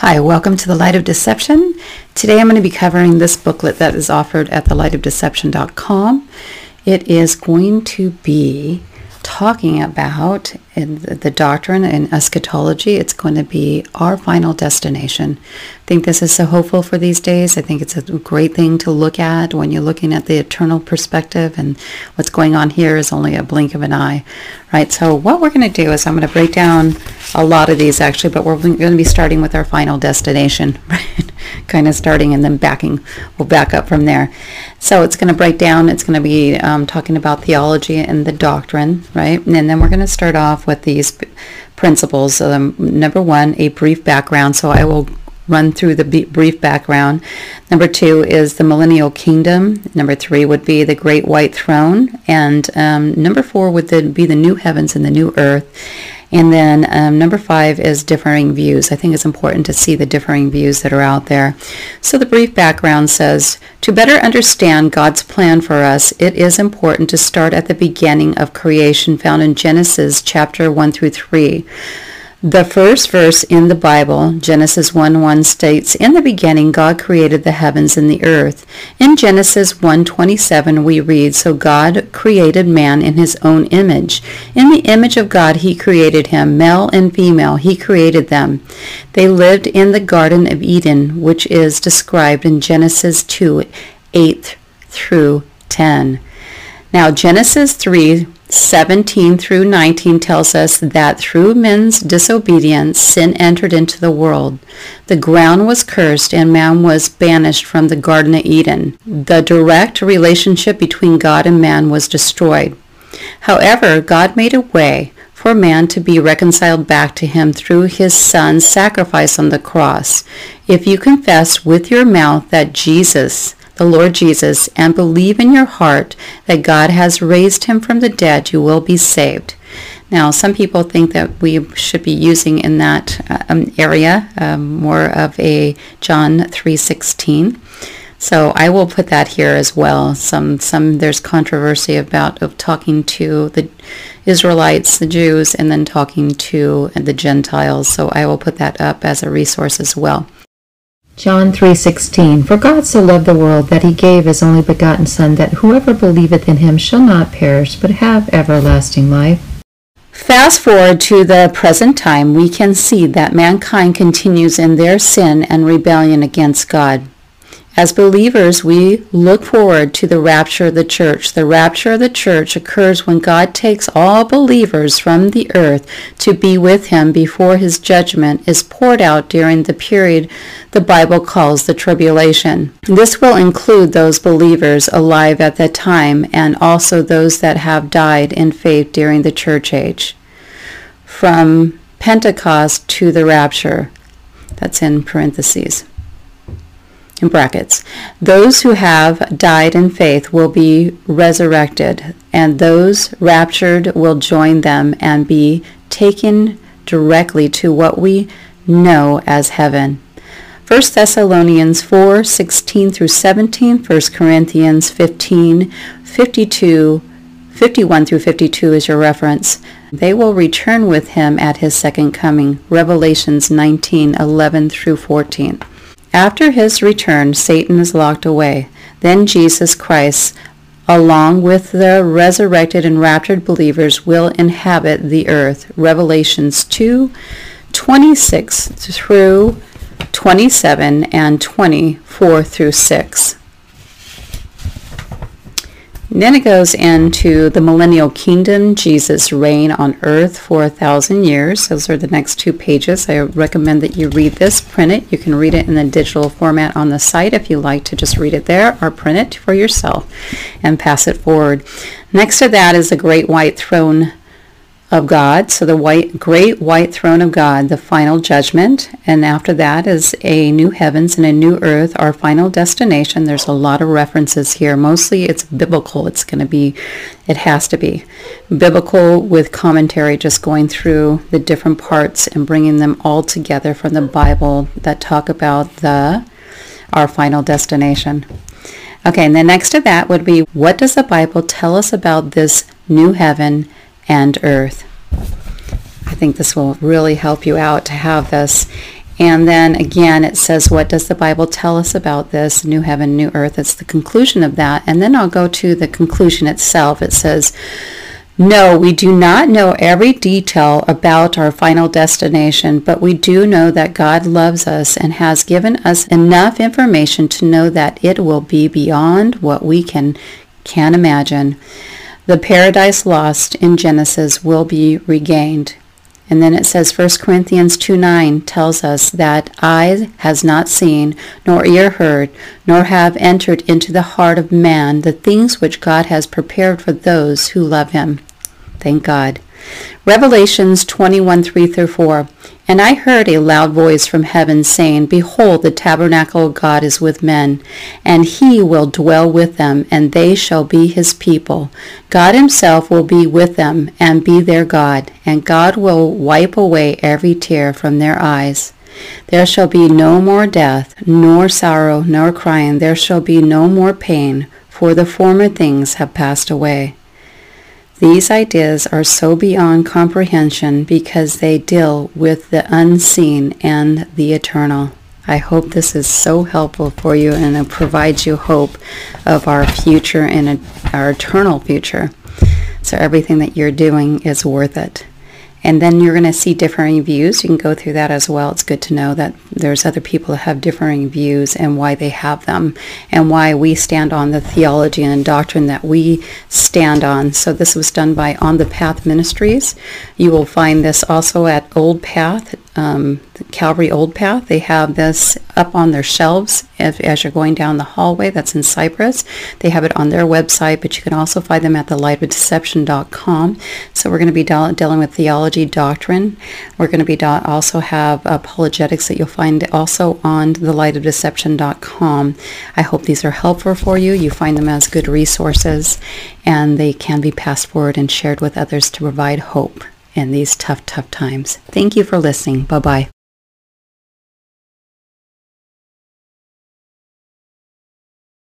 Hi, welcome to the Light of Deception. Today I'm going to be covering this booklet that is offered at thelightofdeception.com. It is going to be talking about in the doctrine in eschatology. It's going to be our final destination. I think this is so hopeful for these days. I think it's a great thing to look at when you're looking at the eternal perspective and what's going on here is only a blink of an eye, right? So what we're going to do is I'm going to break down a lot of these actually, but we're going to be starting with our final destination, right? Kind of starting and then backing, we'll back up from there. So it's going to break down, it's going to be um, talking about theology and the doctrine, right? And then we're going to start off with these principles. Um, number one, a brief background. So I will run through the brief background. Number two is the millennial kingdom. Number three would be the great white throne. And um, number four would then be the new heavens and the new earth. And then um, number five is differing views. I think it's important to see the differing views that are out there. So the brief background says, to better understand God's plan for us, it is important to start at the beginning of creation found in Genesis chapter 1 through 3. The first verse in the Bible, Genesis 1:1 states, "In the beginning God created the heavens and the earth." In Genesis 1:27 we read, "So God created man in his own image. In the image of God he created him, male and female he created them. They lived in the garden of Eden, which is described in Genesis 2:8 through 10." Now Genesis 3 17 through 19 tells us that through men's disobedience, sin entered into the world. The ground was cursed and man was banished from the Garden of Eden. The direct relationship between God and man was destroyed. However, God made a way for man to be reconciled back to him through his son's sacrifice on the cross. If you confess with your mouth that Jesus the Lord Jesus and believe in your heart that God has raised him from the dead, you will be saved. Now, some people think that we should be using in that um, area um, more of a John 3:16. So I will put that here as well. Some some there's controversy about of talking to the Israelites, the Jews, and then talking to the Gentiles. So I will put that up as a resource as well. John 3:16 For God so loved the world that he gave his only begotten son that whoever believeth in him shall not perish but have everlasting life. Fast forward to the present time, we can see that mankind continues in their sin and rebellion against God. As believers, we look forward to the rapture of the church. The rapture of the church occurs when God takes all believers from the earth to be with him before his judgment is poured out during the period the Bible calls the tribulation. This will include those believers alive at that time and also those that have died in faith during the church age. From Pentecost to the rapture, that's in parentheses in brackets, those who have died in faith will be resurrected, and those raptured will join them and be taken directly to what we know as heaven. 1 Thessalonians 4, 16 through 17, 1 Corinthians 15, 52, 51 through 52 is your reference. They will return with him at his second coming. Revelations 19, 11 through 14. After his return, Satan is locked away. Then Jesus Christ, along with the resurrected and raptured believers, will inhabit the earth. Revelations 2, 26 through 27 and 24 through 6. Then it goes into the millennial kingdom, Jesus' reign on earth for a thousand years. Those are the next two pages. I recommend that you read this, print it. You can read it in the digital format on the site if you like to just read it there or print it for yourself and pass it forward. Next to that is the great white throne of God. So the white, great white throne of God, the final judgment. And after that is a new heavens and a new earth, our final destination. There's a lot of references here. Mostly it's biblical. It's going to be, it has to be biblical with commentary, just going through the different parts and bringing them all together from the Bible that talk about the, our final destination. Okay, and then next to that would be, what does the Bible tell us about this new heaven and earth. I think this will really help you out to have this. And then again, it says, What does the Bible tell us about this new heaven, new earth? It's the conclusion of that. And then I'll go to the conclusion itself. It says, no, we do not know every detail about our final destination, but we do know that God loves us and has given us enough information to know that it will be beyond what we can can imagine. The paradise lost in Genesis will be regained. And then it says 1 Corinthians 2 9 tells us that eye has not seen, nor ear heard, nor have entered into the heart of man the things which God has prepared for those who love him. Thank God. Revelations 21 3 through 4. And I heard a loud voice from heaven saying, Behold, the tabernacle of God is with men, and he will dwell with them, and they shall be his people. God himself will be with them, and be their God, and God will wipe away every tear from their eyes. There shall be no more death, nor sorrow, nor crying. There shall be no more pain, for the former things have passed away. These ideas are so beyond comprehension because they deal with the unseen and the eternal. I hope this is so helpful for you and it provides you hope of our future and our eternal future. So everything that you're doing is worth it. And then you're going to see differing views. You can go through that as well. It's good to know that there's other people that have differing views and why they have them and why we stand on the theology and doctrine that we stand on. So this was done by On the Path Ministries. You will find this also at Old Path um, Calvary Old Path. They have this up on their shelves as, as, you're going down the hallway. That's in Cypress. They have it on their website, but you can also find them at thelightofdeception.com. So we're going to be de- dealing with theology, doctrine. We're going to be do- also have apologetics that you'll find also on thelightofdeception.com. I hope these are helpful for you. You find them as good resources, and they can be passed forward and shared with others to provide hope in these tough, tough times. Thank you for listening. Bye bye.